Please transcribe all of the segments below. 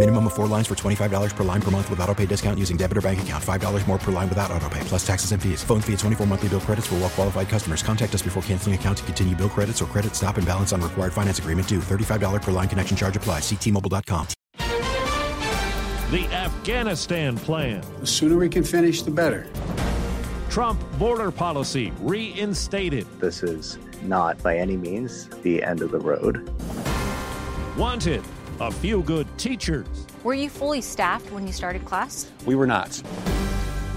Minimum of four lines for $25 per line per month with auto pay discount using debit or bank account. $5 more per line without auto pay, plus taxes and fees. Phone fee at 24 monthly bill credits for well qualified customers. Contact us before canceling account to continue bill credits or credit stop and balance on required finance agreement due. $35 per line connection charge applies. Ctmobile.com. The Afghanistan plan. The sooner we can finish, the better. Trump border policy reinstated. This is not by any means the end of the road. Wanted. A few good teachers. Were you fully staffed when you started class? We were not.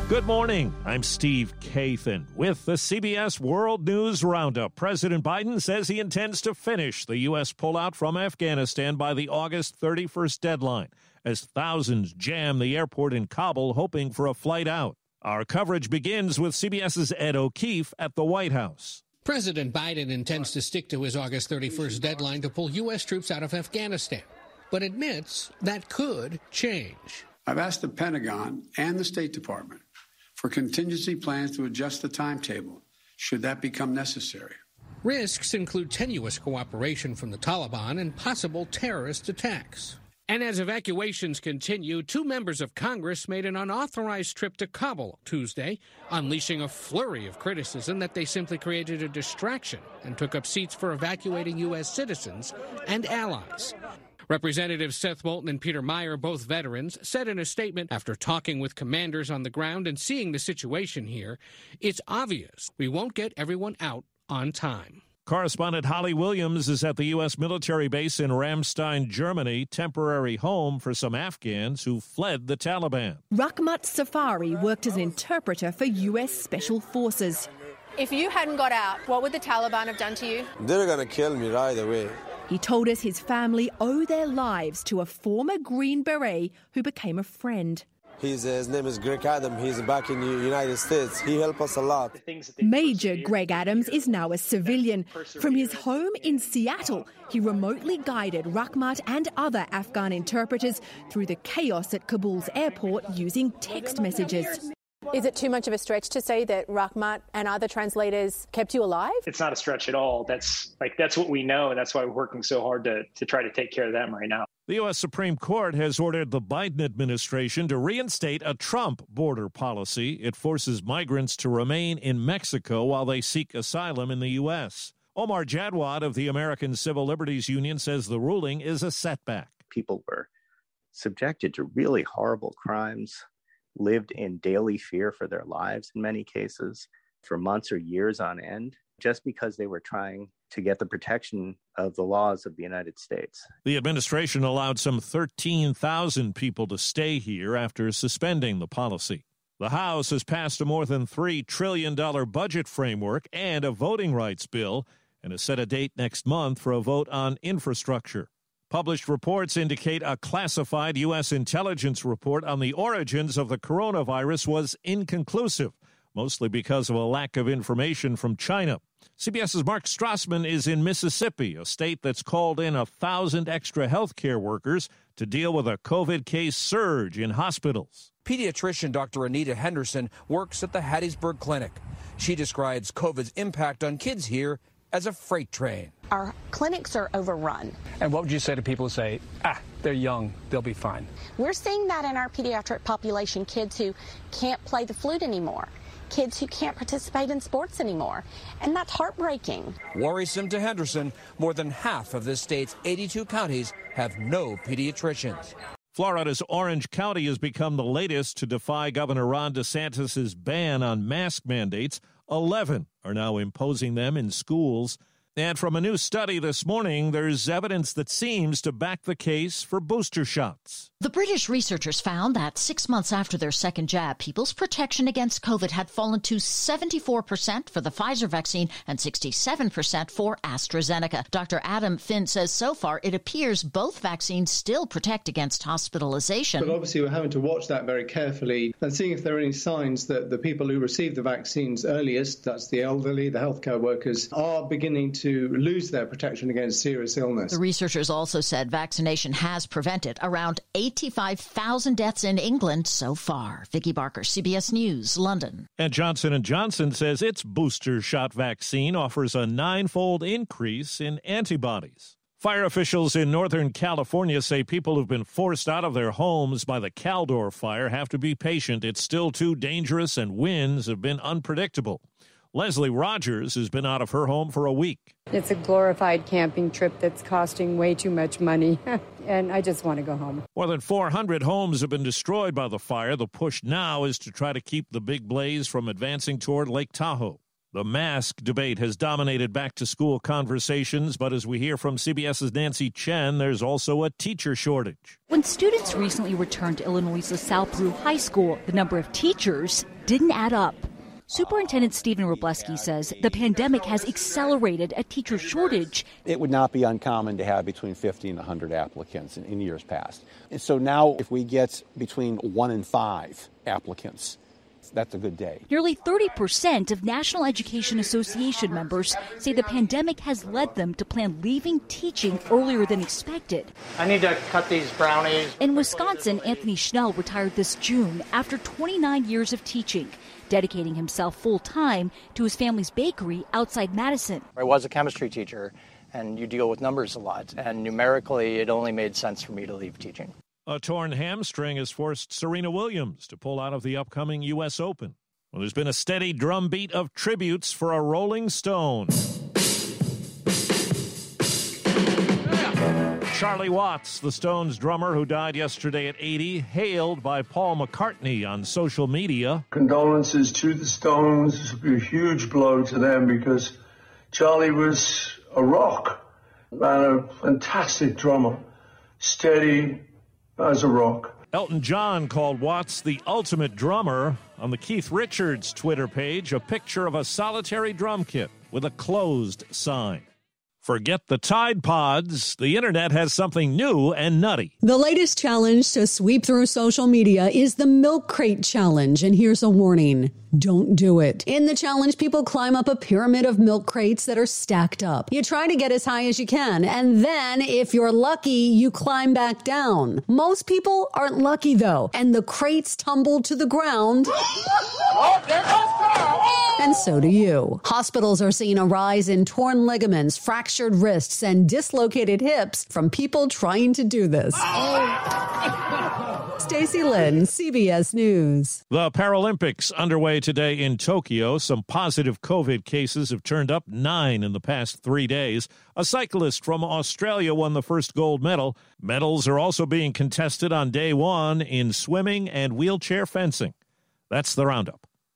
Good morning. I'm Steve Kathan with the CBS World News Roundup. President Biden says he intends to finish the U.S. pullout from Afghanistan by the August 31st deadline as thousands jam the airport in Kabul hoping for a flight out. Our coverage begins with CBS's Ed O'Keefe at the White House. President Biden intends to stick to his August 31st deadline to pull U.S. troops out of Afghanistan, but admits that could change. I've asked the Pentagon and the State Department for contingency plans to adjust the timetable should that become necessary. Risks include tenuous cooperation from the Taliban and possible terrorist attacks. And as evacuations continue, two members of Congress made an unauthorized trip to Kabul Tuesday, unleashing a flurry of criticism that they simply created a distraction and took up seats for evacuating U.S. citizens and allies. Representatives Seth Moulton and Peter Meijer, both veterans, said in a statement after talking with commanders on the ground and seeing the situation here, it's obvious we won't get everyone out on time. Correspondent Holly Williams is at the U.S. military base in Ramstein, Germany, temporary home for some Afghans who fled the Taliban. Rahmat Safari worked as an interpreter for U.S. Special Forces. If you hadn't got out, what would the Taliban have done to you? They're going to kill me right away. He told us his family owe their lives to a former Green Beret who became a friend. He's, uh, his name is Greg Adams. He's back in the United States. He helped us a lot. Major Greg Adams is now a civilian. From his home in Seattle, he remotely guided Rahmat and other Afghan interpreters through the chaos at Kabul's airport using text messages. Is it too much of a stretch to say that Rahmat and other translators kept you alive? It's not a stretch at all. That's like that's what we know, and that's why we're working so hard to, to try to take care of them right now. The U.S. Supreme Court has ordered the Biden administration to reinstate a Trump border policy. It forces migrants to remain in Mexico while they seek asylum in the U.S. Omar Jadwat of the American Civil Liberties Union says the ruling is a setback. People were subjected to really horrible crimes, lived in daily fear for their lives in many cases for months or years on end, just because they were trying to get the protection of the laws of the United States. The administration allowed some 13,000 people to stay here after suspending the policy. The House has passed a more than $3 trillion budget framework and a voting rights bill and has set a date next month for a vote on infrastructure. Published reports indicate a classified U.S. intelligence report on the origins of the coronavirus was inconclusive, mostly because of a lack of information from China. CBS's Mark Strassmann is in Mississippi, a state that's called in a thousand extra healthcare workers to deal with a COVID case surge in hospitals. Pediatrician Dr. Anita Henderson works at the Hattiesburg Clinic. She describes COVID's impact on kids here as a freight train. Our clinics are overrun. And what would you say to people who say, ah, they're young, they'll be fine? We're seeing that in our pediatric population, kids who can't play the flute anymore, kids who can't participate in sports anymore. And that's heartbreaking. Worrisome to Henderson, more than half of the state's 82 counties have no pediatricians. Florida's Orange County has become the latest to defy Governor Ron DeSantis' ban on mask mandates. 11 are now imposing them in schools. And from a new study this morning, there's evidence that seems to back the case for booster shots. The British researchers found that six months after their second jab, people's protection against COVID had fallen to 74% for the Pfizer vaccine and 67% for AstraZeneca. Dr. Adam Finn says so far it appears both vaccines still protect against hospitalization. But obviously, we're having to watch that very carefully and seeing if there are any signs that the people who received the vaccines earliest, that's the elderly, the healthcare workers, are beginning to lose their protection against serious illness. The researchers also said vaccination has prevented around 85,000 deaths in England so far. Vicki Barker, CBS News, London. And Johnson & Johnson says its booster shot vaccine offers a nine-fold increase in antibodies. Fire officials in Northern California say people who've been forced out of their homes by the Caldor fire have to be patient. It's still too dangerous and winds have been unpredictable. Leslie Rogers has been out of her home for a week. It's a glorified camping trip that's costing way too much money, and I just want to go home. More than 400 homes have been destroyed by the fire. The push now is to try to keep the big blaze from advancing toward Lake Tahoe. The mask debate has dominated back to school conversations, but as we hear from CBS's Nancy Chen, there's also a teacher shortage. When students recently returned to Illinois' LaSalle Peru High School, the number of teachers didn't add up. Superintendent Stephen Wroblewski says the pandemic has accelerated a teacher shortage. It would not be uncommon to have between 50 and 100 applicants in, in years past. And so now, if we get between one and five applicants, that's a good day. Nearly 30% of National Education Association members say the pandemic has led them to plan leaving teaching earlier than expected. I need to cut these brownies. In Wisconsin, Anthony Schnell retired this June after 29 years of teaching, dedicating himself full time to his family's bakery outside Madison. I was a chemistry teacher, and you deal with numbers a lot, and numerically, it only made sense for me to leave teaching. A torn hamstring has forced Serena Williams to pull out of the upcoming U.S. Open. Well, there's been a steady drumbeat of tributes for a Rolling Stone. Charlie Watts, the Stones drummer who died yesterday at 80, hailed by Paul McCartney on social media. Condolences to the Stones. This will be a huge blow to them because Charlie was a rock and a fantastic drummer. Steady, Uh, as a rock. Elton John called Watts the ultimate drummer. On the Keith Richards Twitter page, a picture of a solitary drum kit with a closed sign. Forget the Tide Pods. The internet has something new and nutty. The latest challenge to sweep through social media is the Milk Crate Challenge. And here's a warning don't do it. In the challenge, people climb up a pyramid of milk crates that are stacked up. You try to get as high as you can, and then, if you're lucky, you climb back down. Most people aren't lucky though, and the crates tumble to the ground. And so do you. Hospitals are seeing a rise in torn ligaments, fractured wrists, and dislocated hips from people trying to do this. Stacy Lynn, CBS News. The Paralympics underway today in Tokyo. Some positive COVID cases have turned up nine in the past three days. A cyclist from Australia won the first gold medal. Medals are also being contested on day one in swimming and wheelchair fencing. That's the roundup.